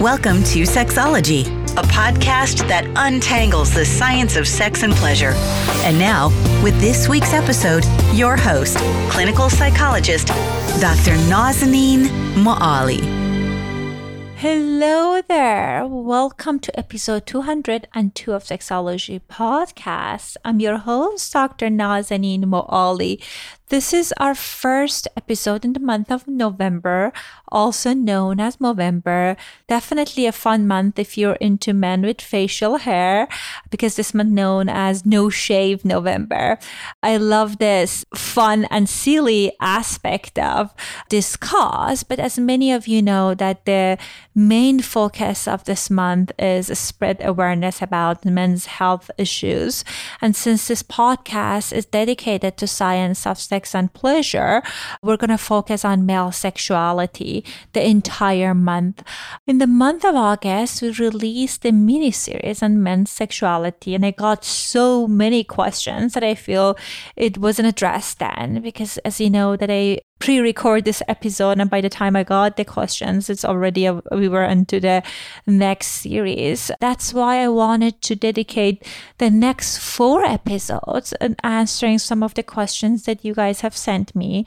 Welcome to Sexology, a podcast that untangles the science of sex and pleasure. And now, with this week's episode, your host, clinical psychologist, Dr. Nazanin Moali. Hello there. Welcome to episode 202 of Sexology Podcast. I'm your host, Dr. Nazanin Moali. This is our first episode in the month of November, also known as Movember. Definitely a fun month if you're into men with facial hair, because this month known as No Shave November. I love this fun and silly aspect of this cause, but as many of you know, that the main focus of this month is spread awareness about men's health issues. And since this podcast is dedicated to science of sex sex and pleasure, we're going to focus on male sexuality the entire month. In the month of August, we released a mini series on men's sexuality, and I got so many questions that I feel it wasn't addressed then because, as you know, that I pre-record this episode and by the time i got the questions it's already a, we were into the next series. That's why i wanted to dedicate the next four episodes and answering some of the questions that you guys have sent me.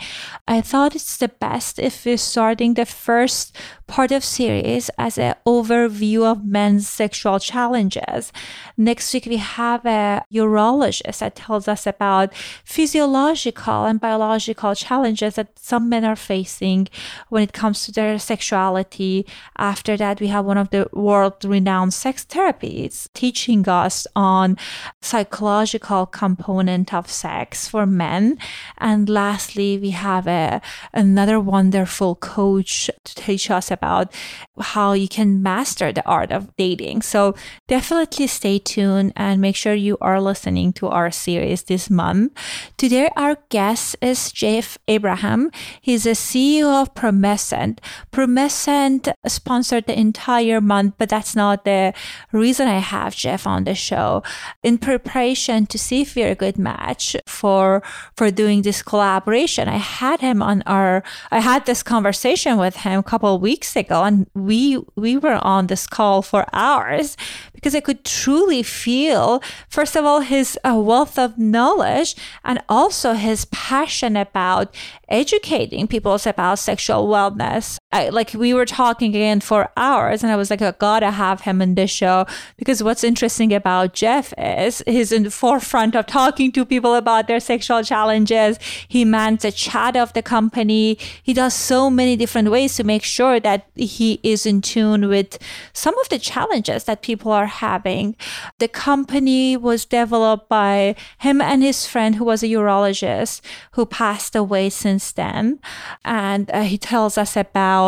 I thought it's the best if we're starting the first part of series as an overview of men's sexual challenges. Next week we have a urologist that tells us about physiological and biological challenges that some men are facing when it comes to their sexuality. After that, we have one of the world renowned sex therapies teaching us on psychological component of sex for men. And lastly, we have a, another wonderful coach to teach us about how you can master the art of dating. So definitely stay tuned and make sure you are listening to our series this month. Today, our guest is Jeff Abraham. He's a CEO of Promescent. Promescent sponsored the entire month, but that's not the reason I have Jeff on the show. In preparation to see if we're a good match for for doing this collaboration, I had him on our I had this conversation with him a couple of weeks ago and we we were on this call for hours because I could truly feel first of all his uh, wealth of knowledge and also his passion about educating people about sexual wellness. I, like we were talking again for hours, and I was like, I gotta have him in this show because what's interesting about Jeff is he's in the forefront of talking to people about their sexual challenges. He mans the chat of the company. He does so many different ways to make sure that he is in tune with some of the challenges that people are having. The company was developed by him and his friend who was a urologist who passed away since then. And uh, he tells us about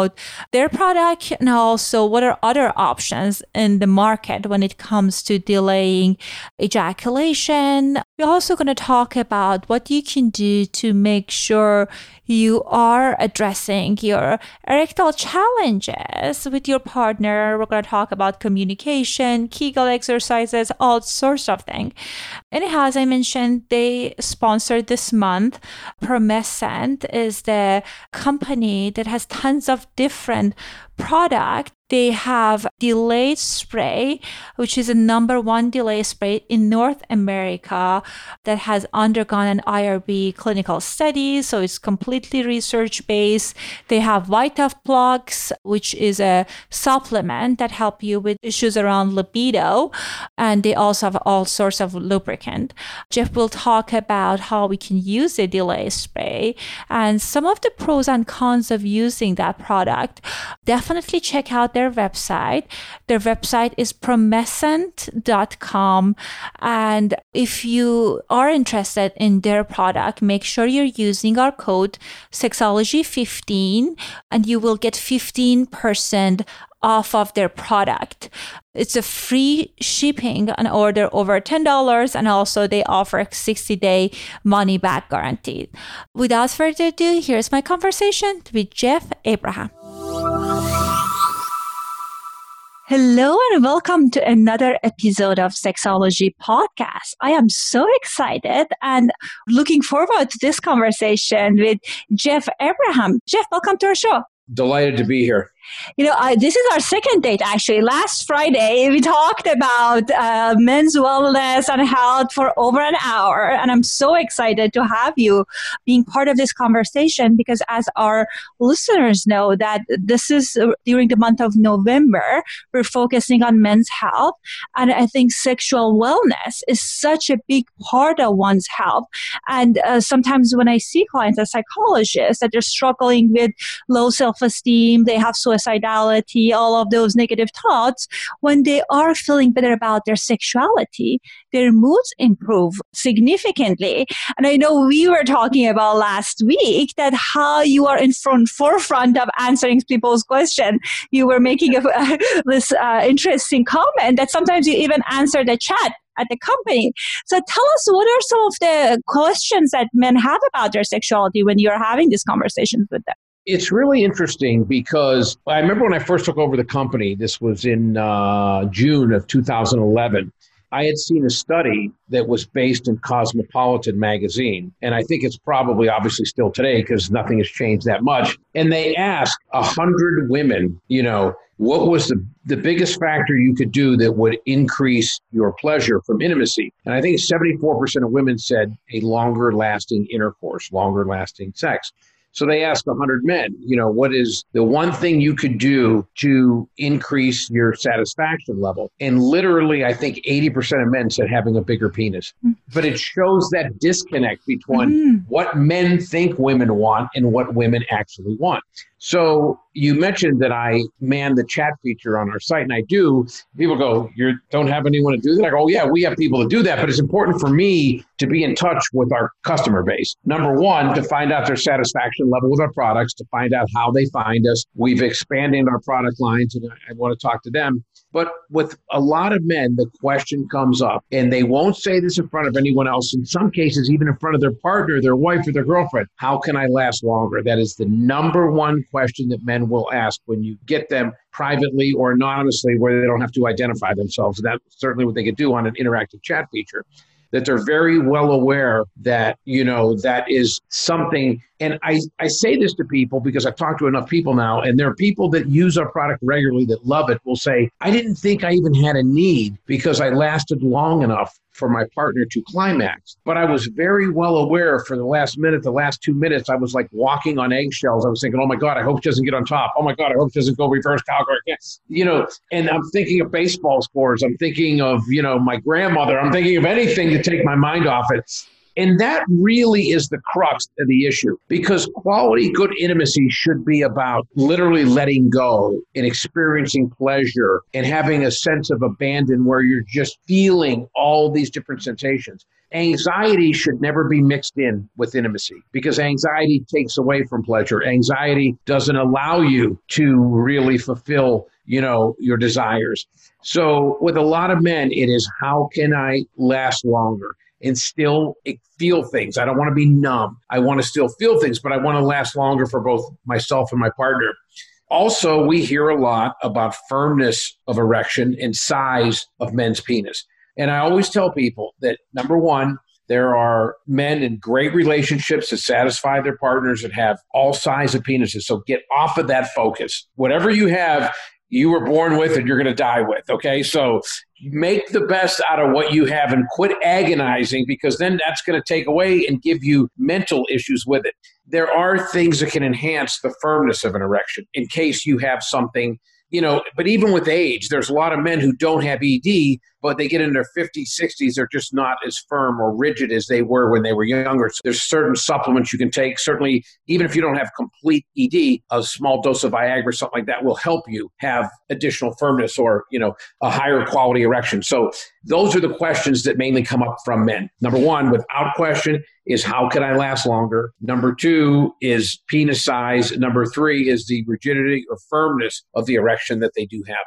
their product and also what are other options in the market when it comes to delaying ejaculation. We're also going to talk about what you can do to make sure you are addressing your erectile challenges with your partner. We're going to talk about communication, Kegel exercises, all sorts of things. Anyhow, as I mentioned, they sponsored this month. Promescent is the company that has tons of different product they have delayed spray, which is a number one delay spray in North America that has undergone an IRB clinical study. So it's completely research based. They have Vita Flux, which is a supplement that help you with issues around libido. And they also have all sorts of lubricant. Jeff will talk about how we can use a delay spray and some of the pros and cons of using that product. Definitely check out their their website. Their website is promescent.com. And if you are interested in their product, make sure you're using our code sexology15 and you will get 15% off of their product. It's a free shipping on order over $10 and also they offer a 60 day money back guarantee. Without further ado, here's my conversation with Jeff Abraham. Hello and welcome to another episode of Sexology Podcast. I am so excited and looking forward to this conversation with Jeff Abraham. Jeff, welcome to our show. Delighted to be here. You know, uh, this is our second date actually. Last Friday, we talked about uh, men's wellness and health for over an hour. And I'm so excited to have you being part of this conversation because, as our listeners know, that this is uh, during the month of November, we're focusing on men's health. And I think sexual wellness is such a big part of one's health. And uh, sometimes when I see clients as psychologists that they're struggling with low self esteem, they have suicidality, all of those negative thoughts, when they are feeling better about their sexuality, their moods improve significantly. And I know we were talking about last week that how you are in front forefront of answering people's question. You were making a, this uh, interesting comment that sometimes you even answer the chat at the company. So tell us what are some of the questions that men have about their sexuality when you're having these conversations with them? It's really interesting because I remember when I first took over the company, this was in uh, June of 2011. I had seen a study that was based in Cosmopolitan magazine, and I think it's probably obviously still today because nothing has changed that much. And they asked a hundred women, you know, what was the, the biggest factor you could do that would increase your pleasure from intimacy? And I think 74% of women said a longer lasting intercourse, longer lasting sex. So they asked 100 men, you know, what is the one thing you could do to increase your satisfaction level? And literally, I think 80% of men said having a bigger penis. Mm. But it shows that disconnect between mm. what men think women want and what women actually want. So you mentioned that I man the chat feature on our site, and I do. People go, "You don't have anyone to do that?" I go, oh, "Yeah, we have people to do that, but it's important for me to be in touch with our customer base. Number one, to find out their satisfaction level with our products, to find out how they find us. We've expanded our product lines, and I want to talk to them. But with a lot of men, the question comes up, and they won't say this in front of anyone else. In some cases, even in front of their partner, their wife, or their girlfriend. How can I last longer? That is the number one question that men will ask when you get them privately or anonymously, where they don't have to identify themselves. That's certainly what they could do on an interactive chat feature that they're very well aware that, you know, that is something. And I, I say this to people because I've talked to enough people now, and there are people that use our product regularly that love it will say, I didn't think I even had a need because I lasted long enough for my partner to climax. But I was very well aware for the last minute, the last two minutes, I was like walking on eggshells. I was thinking, oh my God, I hope she doesn't get on top. Oh my God, I hope she doesn't go reverse cowgirl. You know, and I'm thinking of baseball scores. I'm thinking of, you know, my grandmother. I'm thinking of anything to take my mind off it. And that really is the crux of the issue because quality, good intimacy should be about literally letting go and experiencing pleasure and having a sense of abandon where you're just feeling all these different sensations. Anxiety should never be mixed in with intimacy because anxiety takes away from pleasure. Anxiety doesn't allow you to really fulfill, you know, your desires. So with a lot of men, it is how can I last longer? And still feel things. I don't want to be numb. I want to still feel things, but I want to last longer for both myself and my partner. Also, we hear a lot about firmness of erection and size of men's penis. And I always tell people that number one, there are men in great relationships that satisfy their partners that have all size of penises. So get off of that focus. Whatever you have, you were born with and you're going to die with. Okay. So make the best out of what you have and quit agonizing because then that's going to take away and give you mental issues with it. There are things that can enhance the firmness of an erection in case you have something you know, but even with age, there's a lot of men who don't have ED, but they get in their 50s, 60s, they're just not as firm or rigid as they were when they were younger. So there's certain supplements you can take. Certainly, even if you don't have complete ED, a small dose of Viagra, or something like that, will help you have additional firmness or, you know, a higher quality erection. So those are the questions that mainly come up from men. Number one, without question, is how can I last longer? Number two is penis size. Number three is the rigidity or firmness of the erection that they do have.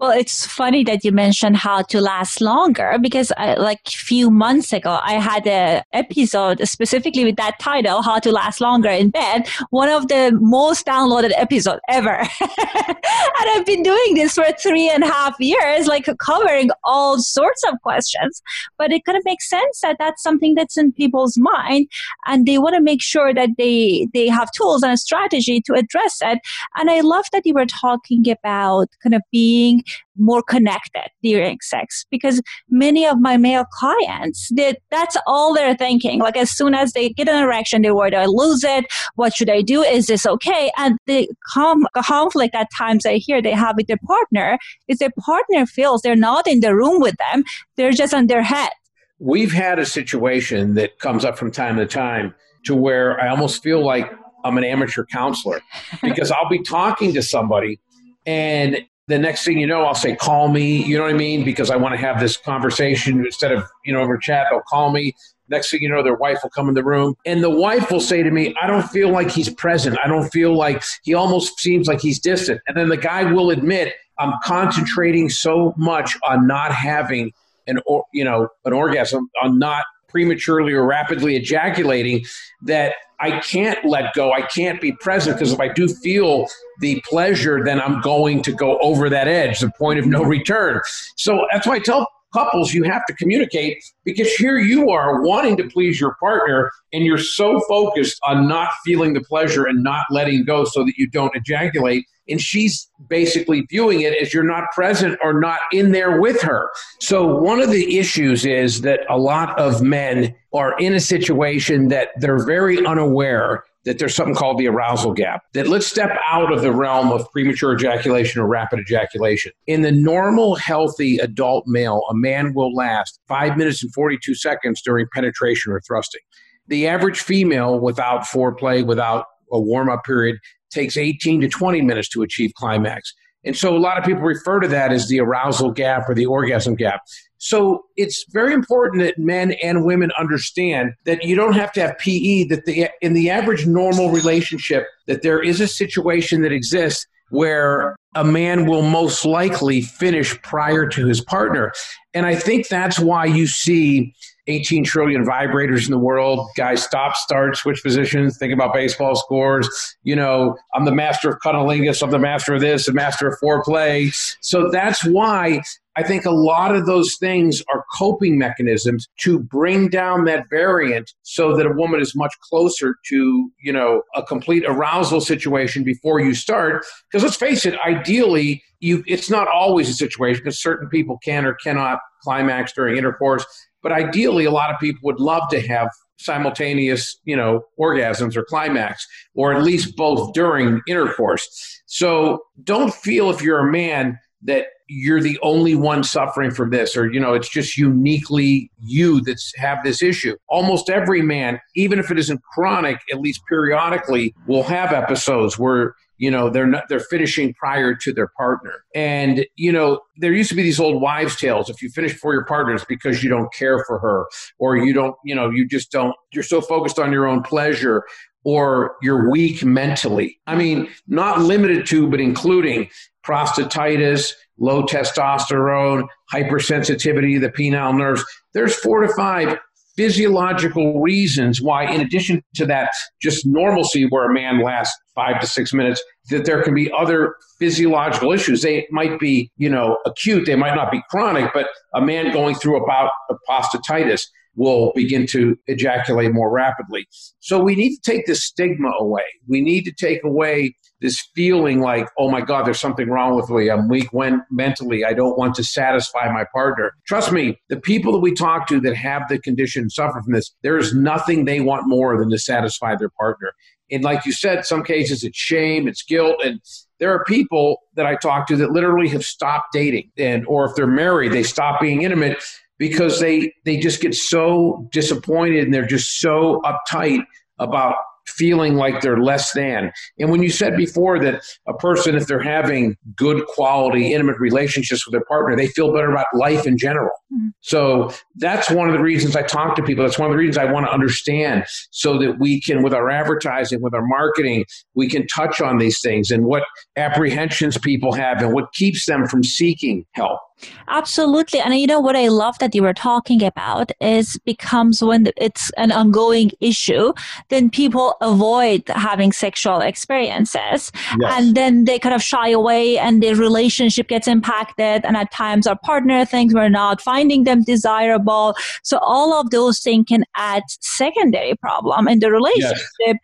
Well, it's funny that you mentioned how to last longer because I, like a few months ago, I had an episode specifically with that title, How to Last Longer in Bed, one of the most downloaded episode ever. and I've been doing this for three and a half years, like covering all sorts of questions. But it kind of makes sense that that's something that's in people's mind and they want to make sure that they, they have tools and a strategy to address it. And I love that you were talking about kind of being more connected during sex because many of my male clients that that's all they're thinking. Like as soon as they get an erection they worry i lose it? What should i do? Is this okay? And the com- conflict at times i hear they have with their partner is their partner feels they're not in the room with them they're just on their head. We've had a situation that comes up from time to time to where i almost feel like i'm an amateur counselor because i'll be talking to somebody and the next thing you know, I'll say, call me. You know what I mean? Because I want to have this conversation instead of, you know, over chat, they'll call me. Next thing you know, their wife will come in the room and the wife will say to me, I don't feel like he's present. I don't feel like he almost seems like he's distant. And then the guy will admit, I'm concentrating so much on not having an, or, you know, an orgasm, on not prematurely or rapidly ejaculating that I can't let go. I can't be present because if I do feel the pleasure, then I'm going to go over that edge, the point of no return. So that's why I tell couples you have to communicate because here you are wanting to please your partner and you're so focused on not feeling the pleasure and not letting go so that you don't ejaculate and she's basically viewing it as you're not present or not in there with her. So one of the issues is that a lot of men are in a situation that they're very unaware that there's something called the arousal gap. That let's step out of the realm of premature ejaculation or rapid ejaculation. In the normal, healthy adult male, a man will last five minutes and 42 seconds during penetration or thrusting. The average female, without foreplay, without a warm up period, takes 18 to 20 minutes to achieve climax. And so a lot of people refer to that as the arousal gap or the orgasm gap. So it's very important that men and women understand that you don't have to have PE that the in the average normal relationship that there is a situation that exists where a man will most likely finish prior to his partner. And I think that's why you see 18 trillion vibrators in the world. Guys stop, start, switch positions, think about baseball scores. You know, I'm the master of cunnilingus, I'm the master of this, the master of foreplay. So that's why I think a lot of those things are coping mechanisms to bring down that variant so that a woman is much closer to, you know, a complete arousal situation before you start. Because let's face it, ideally, you it's not always a situation because certain people can or cannot climax during intercourse. But ideally, a lot of people would love to have simultaneous, you know, orgasms or climax, or at least both during intercourse. So don't feel if you're a man that you're the only one suffering from this or you know it's just uniquely you that's have this issue almost every man even if it isn't chronic at least periodically will have episodes where you know they're not they're finishing prior to their partner and you know there used to be these old wives tales if you finish before your partner it's because you don't care for her or you don't you know you just don't you're so focused on your own pleasure or you're weak mentally i mean not limited to but including prostatitis low testosterone, hypersensitivity, the penile nerves. There's four to five physiological reasons why, in addition to that just normalcy where a man lasts five to six minutes, that there can be other physiological issues. They might be, you know, acute, they might not be chronic, but a man going through about a prostatitis will begin to ejaculate more rapidly. So we need to take the stigma away. We need to take away this feeling like, oh my God, there's something wrong with me. I'm weak when mentally. I don't want to satisfy my partner. Trust me, the people that we talk to that have the condition suffer from this, there is nothing they want more than to satisfy their partner. And like you said, some cases it's shame, it's guilt, and there are people that I talk to that literally have stopped dating, and or if they're married, they stop being intimate because they they just get so disappointed and they're just so uptight about feeling like they're less than. And when you said before that a person, if they're having good quality, intimate relationships with their partner, they feel better about life in general. Mm-hmm. So that's one of the reasons I talk to people. That's one of the reasons I want to understand so that we can, with our advertising, with our marketing, we can touch on these things and what apprehensions people have and what keeps them from seeking help. Absolutely. And you know what I love that you were talking about is becomes when it's an ongoing issue, then people avoid having sexual experiences. Yes. And then they kind of shy away and their relationship gets impacted. And at times our partner thinks we're not finding them desirable. So all of those things can add secondary problem in the relationship. Yes.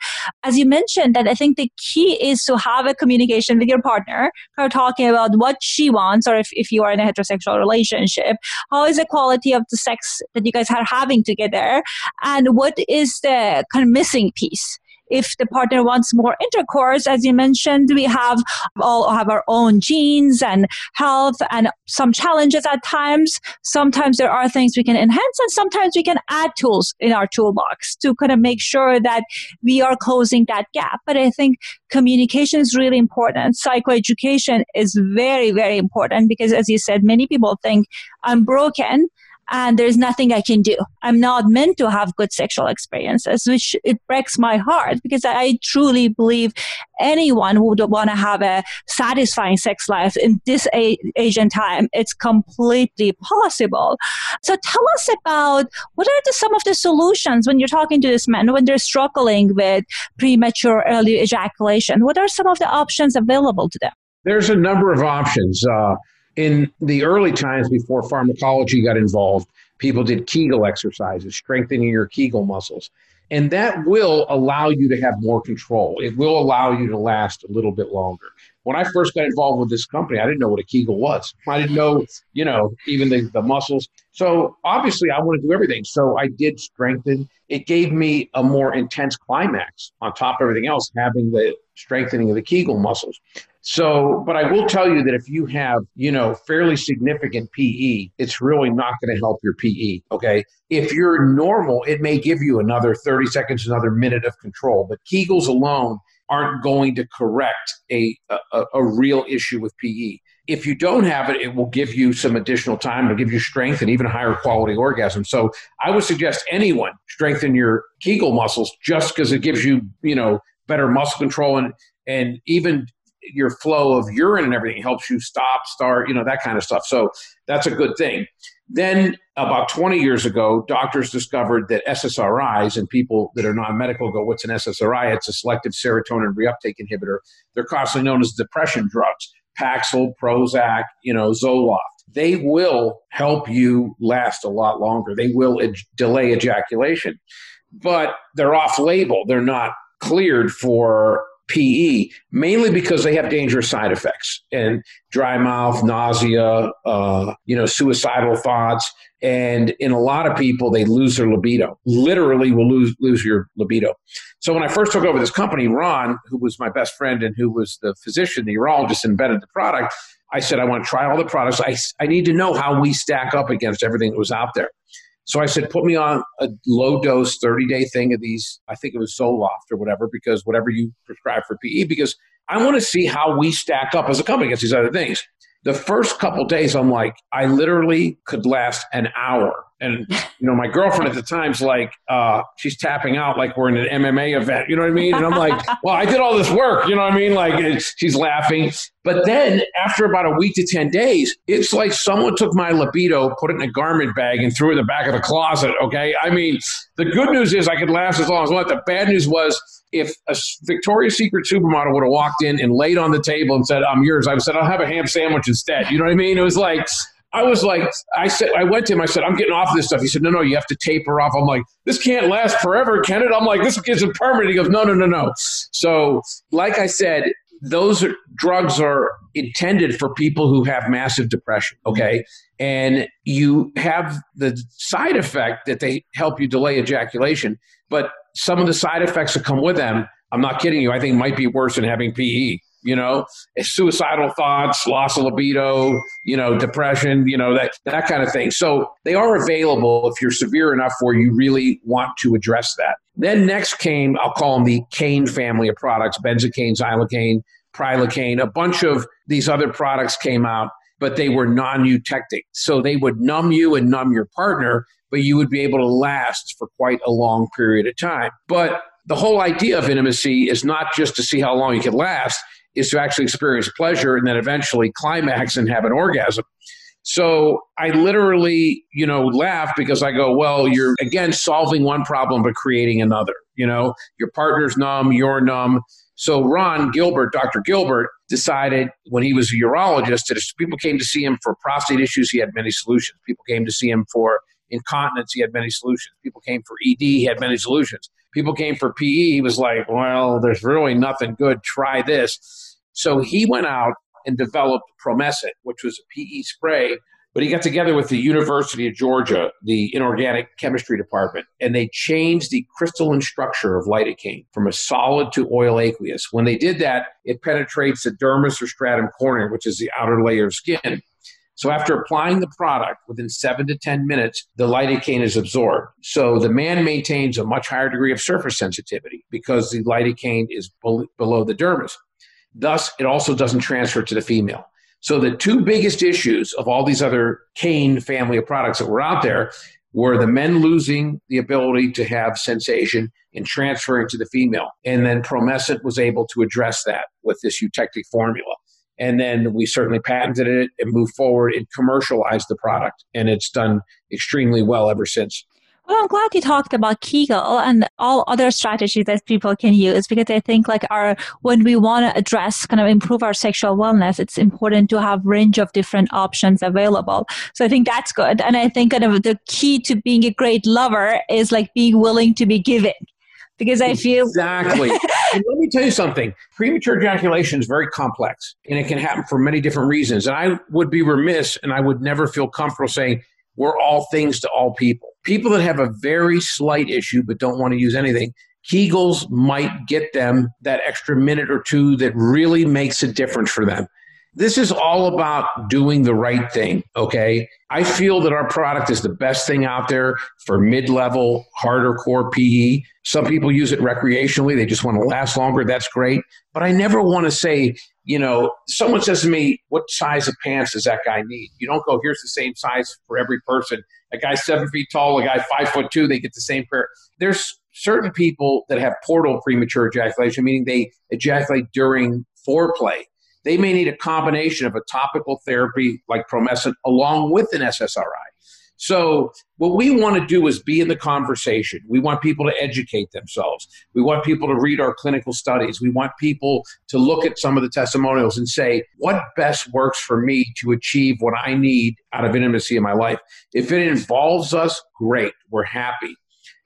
As you mentioned, that I think the key is to have a communication with your partner, kind of talking about what she wants, or if, if you are in a heterosexual relationship? How is the quality of the sex that you guys are having together? And what is the kind of missing piece? If the partner wants more intercourse, as you mentioned, we have all have our own genes and health and some challenges at times. Sometimes there are things we can enhance and sometimes we can add tools in our toolbox to kind of make sure that we are closing that gap. But I think communication is really important. Psychoeducation is very, very important because as you said, many people think I'm broken and there's nothing I can do. I'm not meant to have good sexual experiences, which it breaks my heart because I truly believe anyone would want to have a satisfying sex life in this age and time. It's completely possible. So tell us about what are the, some of the solutions when you're talking to this man when they're struggling with premature early ejaculation? What are some of the options available to them? There's a number of options. Uh, in the early times before pharmacology got involved, people did Kegel exercises, strengthening your Kegel muscles. And that will allow you to have more control. It will allow you to last a little bit longer. When I first got involved with this company, I didn't know what a Kegel was. I didn't know, you know, even the, the muscles. So obviously, I want to do everything. So I did strengthen. It gave me a more intense climax on top of everything else, having the strengthening of the Kegel muscles. So, but I will tell you that if you have, you know, fairly significant PE, it's really not going to help your PE. Okay. If you're normal, it may give you another 30 seconds, another minute of control, but Kegels alone aren't going to correct a, a, a real issue with PE. If you don't have it, it will give you some additional time to give you strength and even higher quality orgasm. So I would suggest anyone strengthen your Kegel muscles just because it gives you, you know, better muscle control and and even your flow of urine and everything helps you stop, start, you know, that kind of stuff. So that's a good thing. Then about 20 years ago, doctors discovered that SSRIs and people that are non-medical go, what's an SSRI? It's a selective serotonin reuptake inhibitor. They're commonly known as depression drugs, Paxil, Prozac, you know, Zoloft. They will help you last a lot longer. They will delay ejaculation, but they're off label. They're not cleared for PE, mainly because they have dangerous side effects and dry mouth, nausea, uh, you know, suicidal thoughts. And in a lot of people, they lose their libido. Literally, will lose lose your libido. So when I first took over this company, Ron, who was my best friend and who was the physician, the urologist, invented the product. I said, I want to try all the products. I, I need to know how we stack up against everything that was out there. So I said, put me on a low dose 30 day thing of these, I think it was Zoloft or whatever, because whatever you prescribe for PE, because I want to see how we stack up as a company against these other things. The first couple days, I'm like, I literally could last an hour and you know, my girlfriend at the time's like, uh, she's tapping out like we're in an MMA event. You know what I mean? And I'm like, well, I did all this work. You know what I mean? Like she's laughing. But then after about a week to ten days, it's like someone took my libido, put it in a garment bag, and threw it in the back of the closet. Okay. I mean, the good news is I could last as long as I want. The bad news was if a Victoria's Secret supermodel would have walked in and laid on the table and said, "I'm yours," I would said, "I'll have a ham sandwich instead." You know what I mean? It was like I was like, I said, I went to him. I said, I'm getting off of this stuff. He said, No, no, you have to taper off. I'm like, this can't last forever, can it? I'm like, this isn't permanent. He goes, No, no, no, no. So, like I said, those are, drugs are intended for people who have massive depression. Okay, and you have the side effect that they help you delay ejaculation, but some of the side effects that come with them, I'm not kidding you. I think might be worse than having PE. You know, eh, suicidal thoughts, loss of libido, you know, depression, you know, that, that kind of thing. So they are available if you're severe enough where you really want to address that. Then next came, I'll call them the cane family of products, benzocaine, xylocaine, prilocaine, a bunch of these other products came out, but they were non-eutectic. So they would numb you and numb your partner, but you would be able to last for quite a long period of time. But the whole idea of intimacy is not just to see how long you can last, is to actually experience pleasure and then eventually climax and have an orgasm. So I literally, you know, laugh because I go, well, you're again solving one problem but creating another. You know, your partner's numb, you're numb. So Ron Gilbert, Dr. Gilbert, decided when he was a urologist that if people came to see him for prostate issues, he had many solutions. People came to see him for incontinence, he had many solutions. People came for ED, he had many solutions. People came for PE, he was like, well, there's really nothing good. Try this. So he went out and developed Promescent, which was a PE spray. But he got together with the University of Georgia, the inorganic chemistry department, and they changed the crystalline structure of lidocaine from a solid to oil aqueous. When they did that, it penetrates the dermis or stratum corneum, which is the outer layer of skin. So after applying the product, within seven to 10 minutes, the lidocaine is absorbed. So the man maintains a much higher degree of surface sensitivity because the lidocaine is below the dermis. Thus, it also doesn't transfer to the female. So the two biggest issues of all these other cane family of products that were out there were the men losing the ability to have sensation and transferring to the female. And then Promescent was able to address that with this eutectic formula. And then we certainly patented it and moved forward and commercialized the product. And it's done extremely well ever since. Well, I'm glad you talked about Kegel and all other strategies that people can use because I think like our when we want to address kind of improve our sexual wellness, it's important to have range of different options available. So I think that's good. And I think kind of the key to being a great lover is like being willing to be given. Because I feel exactly. and let me tell you something. Premature ejaculation is very complex and it can happen for many different reasons. And I would be remiss and I would never feel comfortable saying we're all things to all people people that have a very slight issue but don't want to use anything, Kegels might get them that extra minute or two that really makes a difference for them. This is all about doing the right thing, okay? I feel that our product is the best thing out there for mid level, harder core PE. Some people use it recreationally, they just want to last longer. That's great. But I never want to say, you know, someone says to me, What size of pants does that guy need? You don't go, Here's the same size for every person. A guy seven feet tall, a guy five foot two, they get the same pair. There's certain people that have portal premature ejaculation, meaning they ejaculate during foreplay they may need a combination of a topical therapy like Promescent along with an SSRI. So, what we want to do is be in the conversation. We want people to educate themselves. We want people to read our clinical studies. We want people to look at some of the testimonials and say, what best works for me to achieve what I need out of intimacy in my life? If it involves us, great. We're happy.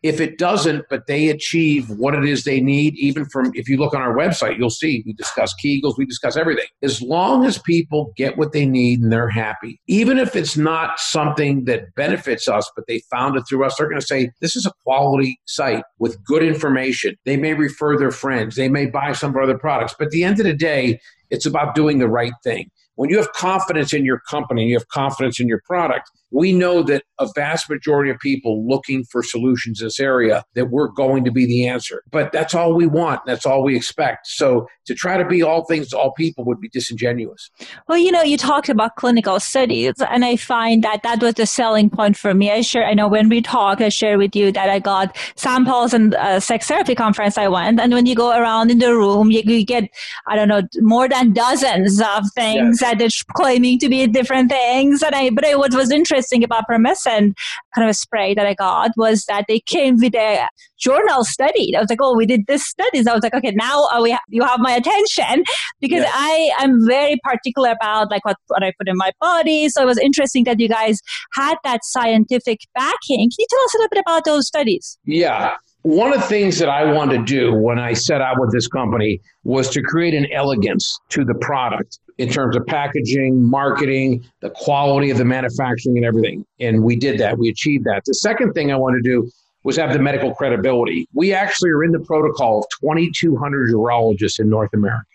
If it doesn't, but they achieve what it is they need, even from if you look on our website, you'll see we discuss Kegels, we discuss everything. As long as people get what they need and they're happy, even if it's not something that benefits us, but they found it through us, they're going to say, This is a quality site with good information. They may refer their friends, they may buy some of our other products, but at the end of the day, it's about doing the right thing. When you have confidence in your company, you have confidence in your product, we know that a vast majority of people looking for solutions in this area that we're going to be the answer. But that's all we want. That's all we expect. So to try to be all things to all people would be disingenuous. Well, you know, you talked about clinical studies, and I find that that was the selling point for me. I share, I know when we talk, I share with you that I got samples and a sex therapy conference I went, and when you go around in the room, you, you get, I don't know, more than dozens of things yes. that are claiming to be different things. And I, but I, what was interesting interesting about Promescent kind of a spray that I got was that they came with a journal study. I was like, oh, we did this study. So I was like, okay, now uh, we ha- you have my attention because yes. I am very particular about like what, what I put in my body. So it was interesting that you guys had that scientific backing. Can you tell us a little bit about those studies? Yeah one of the things that I wanted to do when I set out with this company was to create an elegance to the product in terms of packaging, marketing, the quality of the manufacturing, and everything. And we did that. We achieved that. The second thing I wanted to do was have the medical credibility. We actually are in the protocol of 2,200 urologists in North America.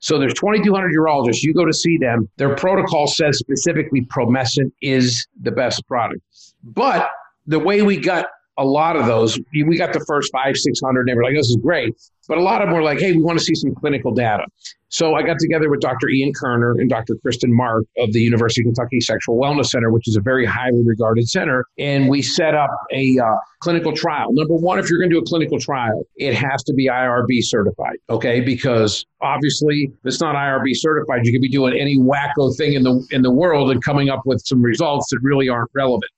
So there's 2,200 urologists. You go to see them. Their protocol says specifically Promescent is the best product. But the way we got a lot of those, we got the first five, 600, and they were like, this is great. But a lot of them were like, hey, we want to see some clinical data. So I got together with Dr. Ian Kerner and Dr. Kristen Mark of the University of Kentucky Sexual Wellness Center, which is a very highly regarded center. And we set up a uh, clinical trial. Number one, if you're going to do a clinical trial, it has to be IRB certified, okay? Because obviously, if it's not IRB certified, you could be doing any wacko thing in the in the world and coming up with some results that really aren't relevant.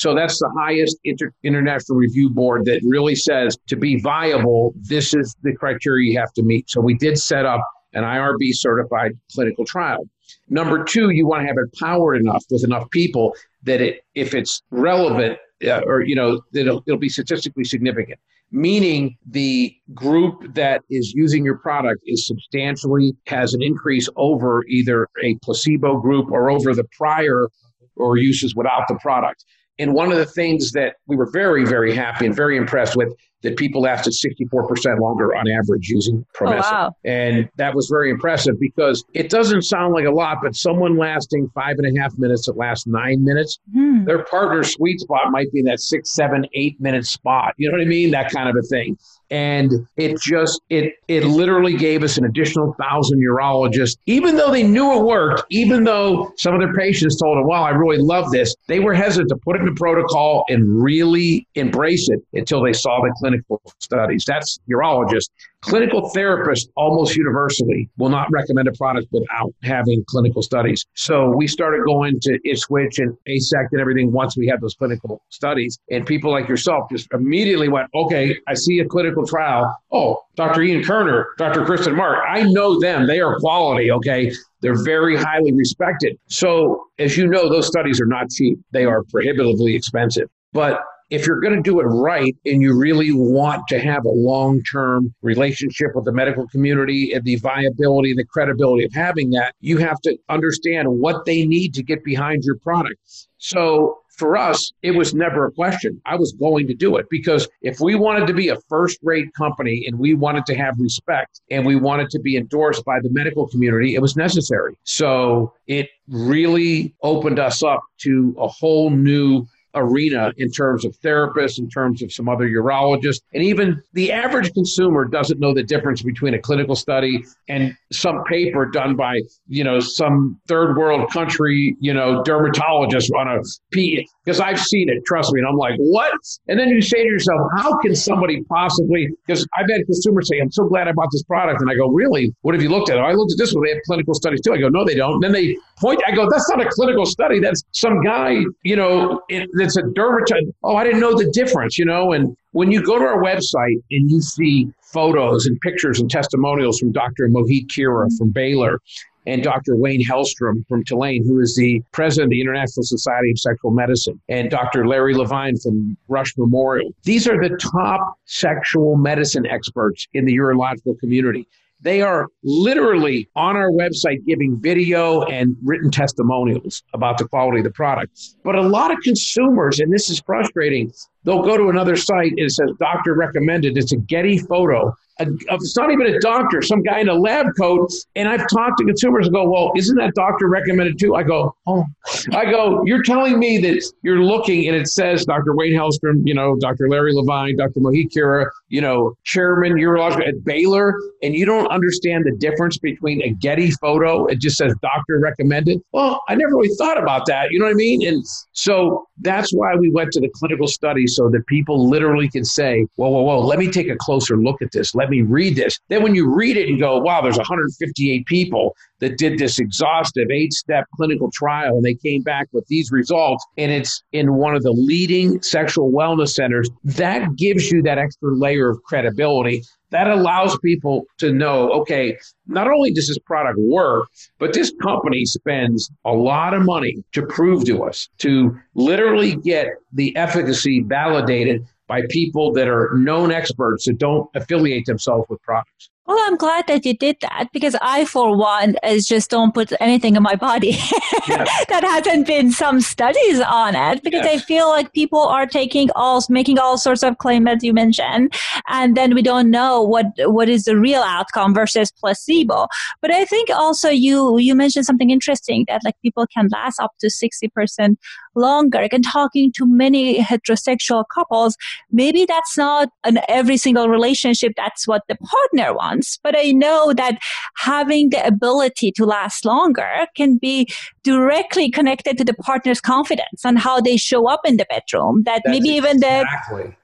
So that's the highest inter- international review board that really says to be viable, this is the criteria you have to meet. So we did set up an IRB certified clinical trial. Number two, you want to have it powered enough with enough people that it, if it's relevant, uh, or you know, it'll, it'll be statistically significant. Meaning the group that is using your product is substantially has an increase over either a placebo group or over the prior or uses without the product. And one of the things that we were very, very happy and very impressed with that people lasted 64% longer on average using Promescent. Oh, wow. And that was very impressive because it doesn't sound like a lot, but someone lasting five and a half minutes that lasts nine minutes, hmm. their partner sweet spot might be in that six, seven, eight minute spot. You know what I mean? That kind of a thing and it just it it literally gave us an additional thousand urologists even though they knew it worked even though some of their patients told them wow i really love this they were hesitant to put it in the protocol and really embrace it until they saw the clinical studies that's urologists Clinical therapists almost universally will not recommend a product without having clinical studies. So we started going to ISSWSH and AASECT and everything once we had those clinical studies. And people like yourself just immediately went, okay, I see a clinical trial. Oh, Dr. Ian Kerner, Dr. Kristen Mark, I know them. They are quality, okay? They're very highly respected. So, as you know, those studies are not cheap. They are prohibitively expensive. But if you're going to do it right and you really want to have a long term relationship with the medical community and the viability and the credibility of having that, you have to understand what they need to get behind your product. So for us, it was never a question. I was going to do it because if we wanted to be a first rate company and we wanted to have respect and we wanted to be endorsed by the medical community, it was necessary. So it really opened us up to a whole new arena in terms of therapists, in terms of some other urologists, and even the average consumer doesn't know the difference between a clinical study and some paper done by, you know, some third world country, you know, dermatologist on a P because I've seen it, trust me. And I'm like, what? And then you say to yourself, how can somebody possibly because I've had consumers say, I'm so glad I bought this product. And I go, Really? What have you looked at? Oh, I looked at this one. They have clinical studies too. I go, No, they don't. And then they point, I go, That's not a clinical study. That's some guy, you know, it, that's a dermatologist. Oh, I didn't know the difference, you know. And when you go to our website and you see photos and pictures and testimonials from Dr. Mohit Khera from Baylor and Dr. Wayne Hellstrom from Tulane, who is the president of the International Society of Sexual Medicine, and Dr. Larry Levine from Rush Memorial. These are the top sexual medicine experts in the urological community. They are literally on our website giving video and written testimonials about the quality of the product. But a lot of consumers, and this is frustrating, they'll go to another site and it says doctor recommended. It's a Getty photo a, it's not even a doctor, some guy in a lab coat. And I've talked to consumers and go, well, isn't that doctor recommended too? I go, oh, I go, you're telling me that you're looking and it says Dr. Wayne Hellstrom, you know, Dr. Larry Levine, Dr. Mohit Khera, you know, chairman urological at Baylor, and you don't understand the difference between a Getty photo. It just says doctor recommended. Well, I never really thought about that. You know what I mean? And so that's why we went to the clinical study so that people literally can say, whoa, whoa, whoa, let me take a closer look at this. Let me read this. Then when you read it and go, wow, there's 158 people that did this exhaustive eight step clinical trial and they came back with these results and it's in one of the leading sexual wellness centers, that gives you that extra layer of credibility. That allows people to know, okay, not only does this product work, but this company spends a lot of money to prove to us, to literally get the efficacy validated by people that are known experts that don't affiliate themselves with products. Well, I'm glad that you did that because I, for one, is just don't put anything in my body yes. that hasn't been some studies on it because yes. I feel like people are taking all, making all sorts of claims as you mentioned, and then we don't know what what is the real outcome versus placebo. But I think also you you mentioned something interesting that like people can last up to sixty percent longer. And talking to many heterosexual couples, maybe that's not an every single relationship. That's what the partner wants but I know that having the ability to last longer can be directly connected to the partner's confidence and how they show up in the bedroom. That That's maybe even the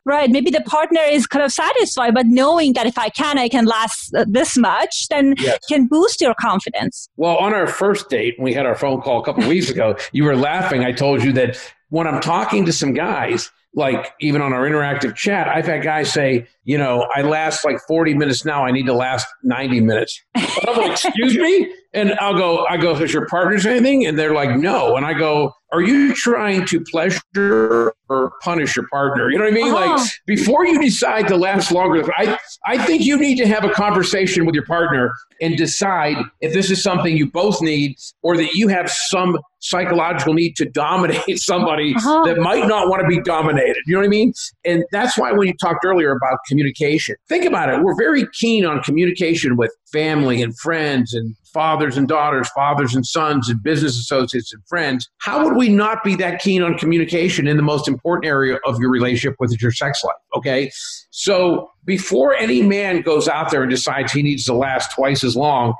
right, maybe the partner is kind of satisfied, but knowing that if I can, I can last uh, this much, then yes. can boost your confidence. Well, on our first date, we had our phone call a couple weeks ago. You were laughing. I told you that when I'm talking to some guys, like even on our interactive chat, I've had guys say, you know, I last like 40 minutes now. I need to last 90 minutes. I'm like, excuse me? And I'll go, I go, has your partner anything? And they're like, no. And I go, are you trying to pleasure or punish your partner? You know what I mean? Uh-huh. Like before you decide to last longer, I, I think you need to have a conversation with your partner and decide if this is something you both need or that you have some psychological need to dominate somebody uh-huh. that might not want to be dominated. You know what I mean? And that's why when you talked earlier about communication, think about it. We're very keen on communication with family and friends and fathers and daughters, fathers and sons, and business associates and friends. How would we not be that keen on communication in the most important area of your relationship, with your sex life? Okay. So before any man goes out there and decides he needs to last twice as long,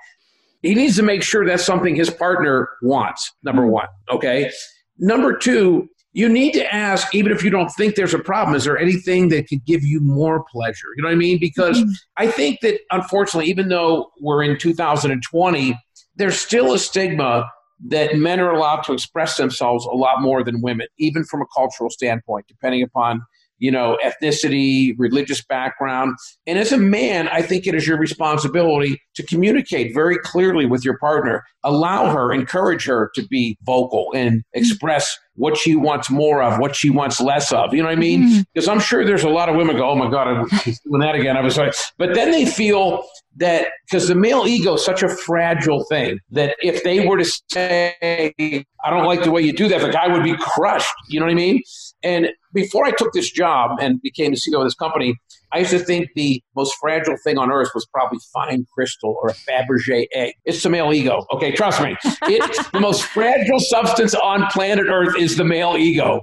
he needs to make sure that's something his partner wants, number mm-hmm. one. Okay. Number two, you need to ask, even if you don't think there's a problem, is there anything that could give you more pleasure? You know what I mean? Because mm-hmm. I think that unfortunately, even though we're in 2020, there's still a stigma that men are allowed to express themselves a lot more than women, even from a cultural standpoint, depending upon you know, ethnicity, religious background. And as a man, I think it is your responsibility to communicate very clearly with your partner. Allow her, encourage her to be vocal and express what she wants more of, what she wants less of. You know what I mean? Mm-hmm. Because I'm sure there's a lot of women go, "Oh my God, I'm doing that again." I was like, but then they feel that because the male ego is such a fragile thing that if they were to say, "I don't like the way you do that," the guy would be crushed. You know what I mean? And before I took this job and became the CEO of this company, I used to think the most fragile thing on earth was probably fine crystal or a Fabergé egg. It's the male ego. Okay, trust me. It, the most fragile substance on planet Earth is the male ego.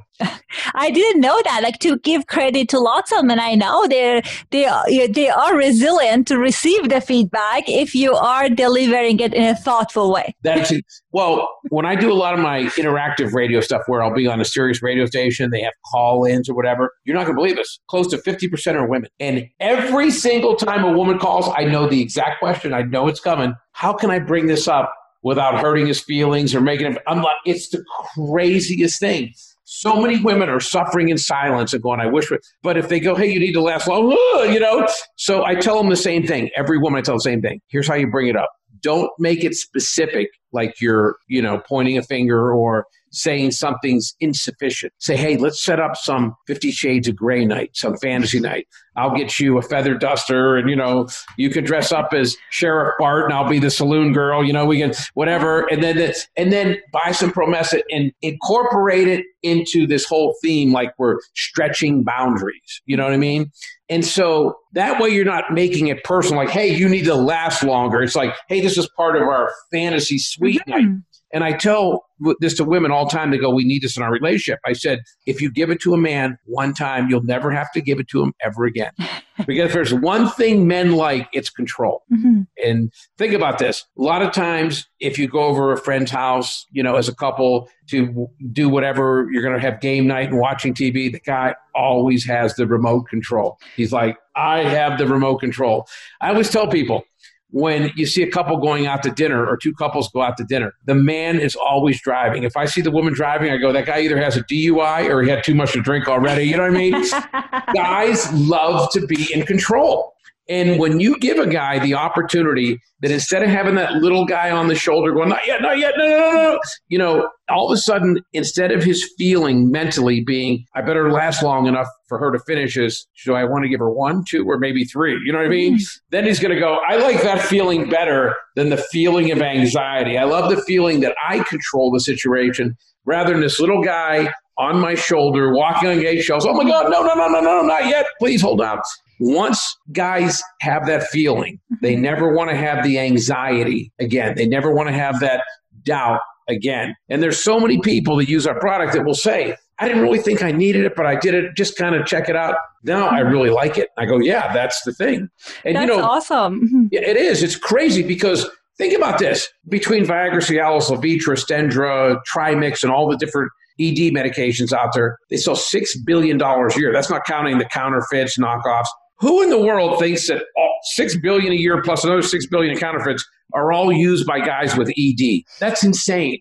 I didn't know that. Like to give credit to lots of men I know, they they are, they are resilient to receive the feedback if you are delivering it in a thoughtful way. That's it. Well, when I do a lot of my interactive radio stuff, where I'll be on a Sirius radio station, they have call-ins or whatever. You're not going to believe this. Close to fifty percent are women, and every single time a woman calls, I know the exact question. I know it's coming. How can I bring this up without hurting his feelings or making him? I'm like, it's the craziest thing so many women are suffering in silence and going, I wish, but if they go, hey, you need to last long, you know? So I tell them the same thing. Every woman, I tell the same thing. Here's how you bring it up. Don't make it specific, like you're, you know, pointing a finger or saying something's insufficient. Say, hey, let's set up some Fifty Shades of Grey night, some fantasy night. I'll get you a feather duster, and you know, you can dress up as Sheriff Bart, and I'll be the saloon girl. You know, we can whatever, and then and then buy some Promescent and incorporate it into this whole theme, like we're stretching boundaries. You know what I mean? And so that way you're not making it personal, like, hey, you need to last longer. It's like, hey, this is part of our fantasy suite mm-hmm. night. And I tell this to women all the time. They go, We need this in our relationship. I said, If you give it to a man one time, you'll never have to give it to him ever again. because if there's one thing men like, it's control. Mm-hmm. And think about this. A lot of times, if you go over a friend's house, you know, as a couple to do whatever, you're going to have game night and watching TV, the guy always has the remote control. He's like, I have the remote control. I always tell people, when you see a couple going out to dinner or two couples go out to dinner, the man is always driving. If I see the woman driving, I go, that guy either has a DUI or he had too much to drink already. You know what I mean? Guys love to be in control. And when you give a guy the opportunity that instead of having that little guy on the shoulder going, not yet, not yet, no, no, no, no, you know, all of a sudden, instead of his feeling mentally being, I better last long enough for her to finish is, do I want to give her one, two, or maybe three? You know what I mean? Mm-hmm. then he's going to go, I like that feeling better than the feeling of anxiety. I love the feeling that I control the situation rather than this little guy on my shoulder walking on eggshells. Oh my God, no, no, no, no, no, not yet. Please hold on. Once guys have that feeling, they mm-hmm. never want to have the anxiety again. They never want to have that doubt again. And there's so many people that use our product that will say, I didn't really think I needed it, but I did it. Just kind of check it out. Now I really like it. I go, yeah, that's the thing. And that's you know, awesome. It is. It's crazy because think about this: between Viagra, Cialis, Levitra, Stendra, Trimix, and all the different ED medications out there, they sell six billion dollars a year. That's not counting the counterfeits, knockoffs. Who in the world thinks that uh, six billion a year plus another six billion in counterfeits are all used by guys with ED? That's insane.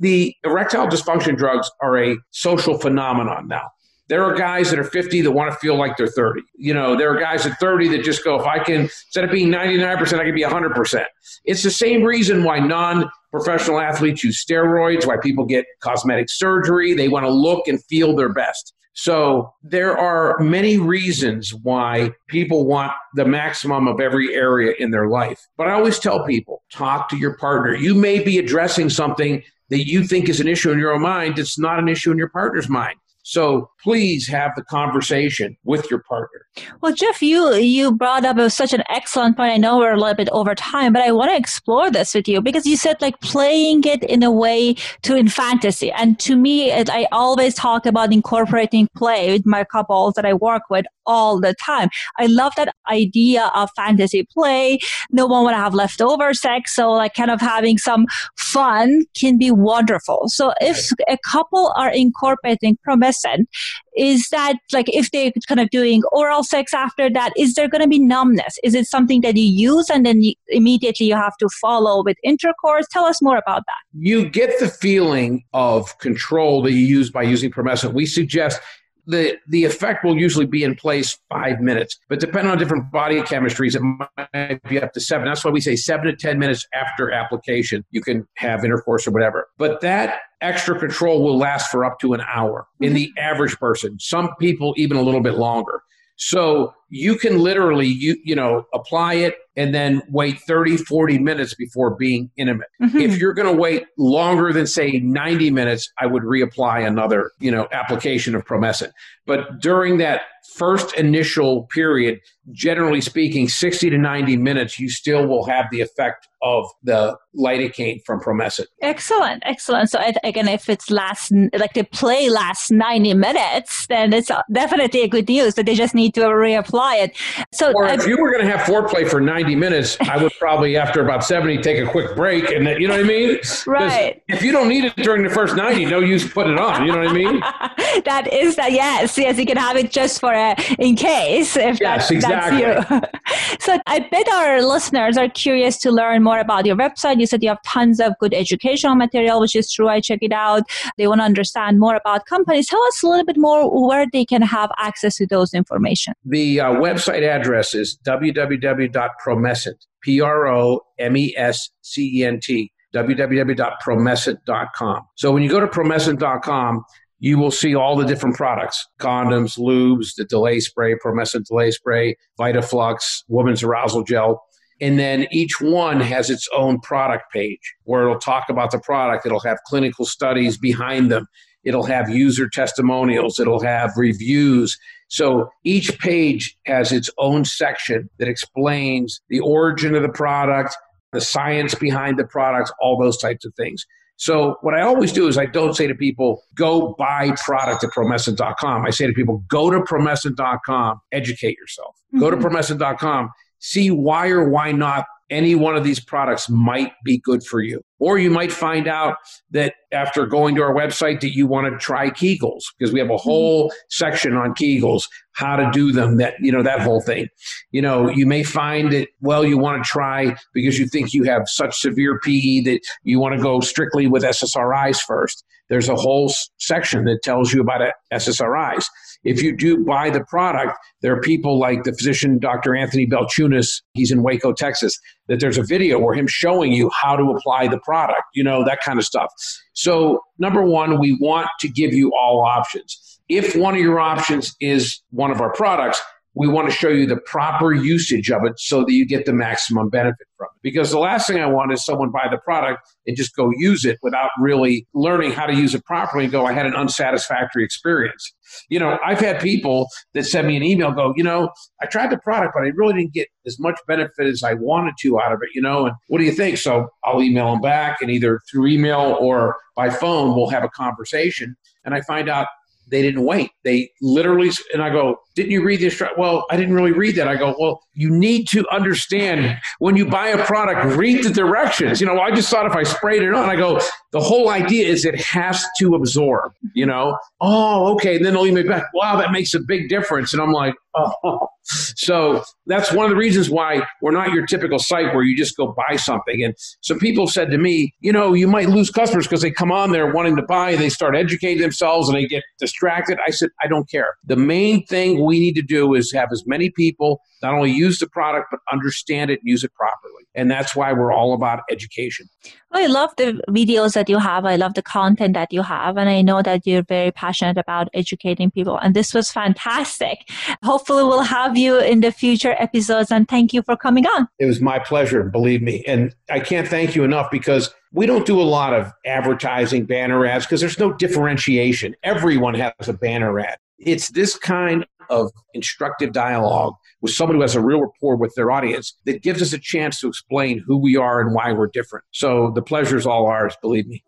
The erectile dysfunction drugs are a social phenomenon now. There are guys that are 50 that want to feel like they're 30. You know, there are guys at 30 that just go, if I can, instead of being 99%, I can be 100%. It's the same reason why non professional athletes use steroids, why people get cosmetic surgery. They want to look and feel their best. So there are many reasons why people want the maximum of every area in their life. But I always tell people talk to your partner. You may be addressing something that you think is an issue in your own mind. It's not an issue in your partner's mind. So please have the conversation with your partner. Well, Jeff, you you brought up such an excellent point. I know we're a little bit over time, but I want to explore this with you because you said like playing it in a way to in fantasy, and to me, it, I always talk about incorporating play with my couples that I work with all the time. I love that idea of fantasy play. No one want to have leftover sex, so like kind of having some fun can be wonderful. So if a couple are incorporating promescent, is that like if they're kind of doing oral sex after that, is there going to be numbness? Is it something that you use and then you, immediately you have to follow with intercourse? Tell us more about that. You get the feeling of control that you use by using promescent. We suggest the the effect will usually be in place five minutes, but depending on different body chemistries, it might be up to seven. That's why we say seven to ten minutes after application, you can have intercourse or whatever. But that extra control will last for up to an hour in mm-hmm. the average person. Some people even a little bit longer. So you can literally you you know apply it and then wait 30 40 minutes before being intimate mm-hmm. if you're going to wait longer than say 90 minutes i would reapply another you know application of promescent but during that first initial period generally speaking 60 to 90 minutes you still will have the effect of the lidocaine from promescent excellent excellent so again if it's last like the play lasts 90 minutes then it's definitely a good news that they just need to reapply it. So, or if I, you were going to have foreplay for 90 minutes, I would probably, after about 70, take a quick break. And that, you know what I mean? Right. If you don't need it during the first 90, no use putting it on. You know what I mean? that is that. Yes. Yes. You can have it just for a, in case. If yes, exactly. That's you. so I bet our listeners are curious to learn more about your website. You said you have tons of good educational material, which is true. I check it out. They want to understand more about companies. Tell us a little bit more where they can have access to those information. The uh, website address is www.promescent, P R O M E S C E N T, www.promescent.com. So when you go to promescent.com, you will see all the different products condoms, lubes, the delay spray, promescent delay spray, Vitaflux, women's arousal gel. And then each one has its own product page where it'll talk about the product. It'll have clinical studies behind them. It'll have user testimonials. It'll have reviews. So each page has its own section that explains the origin of the product, the science behind the product, all those types of things. So what I always do is I don't say to people, go buy product at promescent.com. I say to people, go to promescent.com, educate yourself. Mm-hmm. Go to mm-hmm. promescent.com, see why or why not any one of these products might be good for you. Or you might find out that after going to our website that you want to try Kegels because we have a mm-hmm. whole section on Kegels, how to do them, that you know that whole thing. You know, you may find that well you want to try because you think you have such severe PE that you want to go strictly with SSRIs first. There's a whole section that tells you about SSRIs. If you do buy the product, there are people like the physician Dr. Anthony Belchunas, he's in Waco, Texas, that there's a video where him showing you how to apply the product, you know, that kind of stuff. So, number one, we want to give you all options. If one of your options is one of our products, we want to show you the proper usage of it so that you get the maximum benefit from it. Because the last thing I want is someone buy the product and just go use it without really learning how to use it properly and go, I had an unsatisfactory experience. You know, I've had people that send me an email go, you know, I tried the product, but I really didn't get as much benefit as I wanted to out of it, you know, and what do you think? So I'll email them back and either through email or by phone, we'll have a conversation. And I find out they didn't wait. They literally, and I go, didn't you read the instruction? Well, I didn't really read that. I go, well, you need to understand when you buy a product, read the directions. You know, I just thought if I sprayed it on, I go, the whole idea is it has to absorb, you know? Oh, okay. And then they'll email back, wow, that makes a big difference. And I'm like, oh. So that's one of the reasons why we're not your typical site where you just go buy something. And some people said to me, you know, you might lose customers because they come on there wanting to buy, they start educating themselves and they get distracted. I said, I don't care. The main thing we need to do is have as many people not only use the product, but understand it and use it properly. And that's why we're all about education. Oh, I love the videos that you have. I love the content that you have. And I know that you're very passionate about educating people. And this was fantastic. Hopefully, we'll have you in the future episodes. And thank you for coming on. It was my pleasure, believe me. And I can't thank you enough because we don't do a lot of advertising banner ads because there's no differentiation. Everyone has a banner ad. It's this kind of instructive dialogue with someone who has a real rapport with their audience that gives us a chance to explain who we are and why we're different. So the pleasure is all ours, believe me.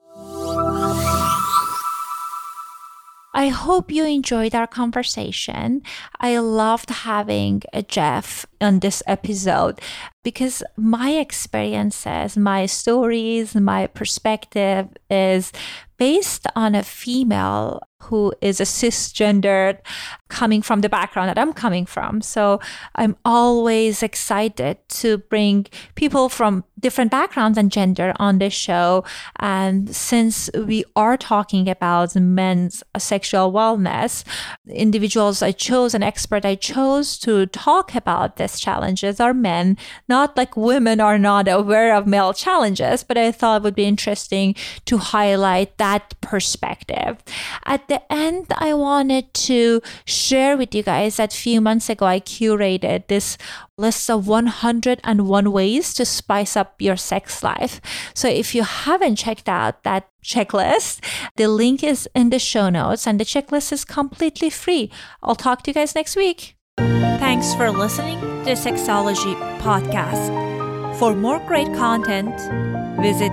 I hope you enjoyed our conversation. I loved having uh, Jeff on this episode because my experiences, my stories, my perspective is based on a female who is a cisgendered coming from the background that I'm coming from. So I'm always excited to bring people from different backgrounds and gender on this show. And since we are talking about men's sexual wellness, individuals I chose, an expert I chose to talk about these challenges are men, not like women are not aware of male challenges, but I thought it would be interesting to highlight that perspective. At the end, I wanted to share with you guys that a few months ago I curated this list of 101 ways to spice up your sex life. So if you haven't checked out that checklist, the link is in the show notes and the checklist is completely free. I'll talk to you guys next week. Thanks for listening to the Sexology podcast. For more great content, visit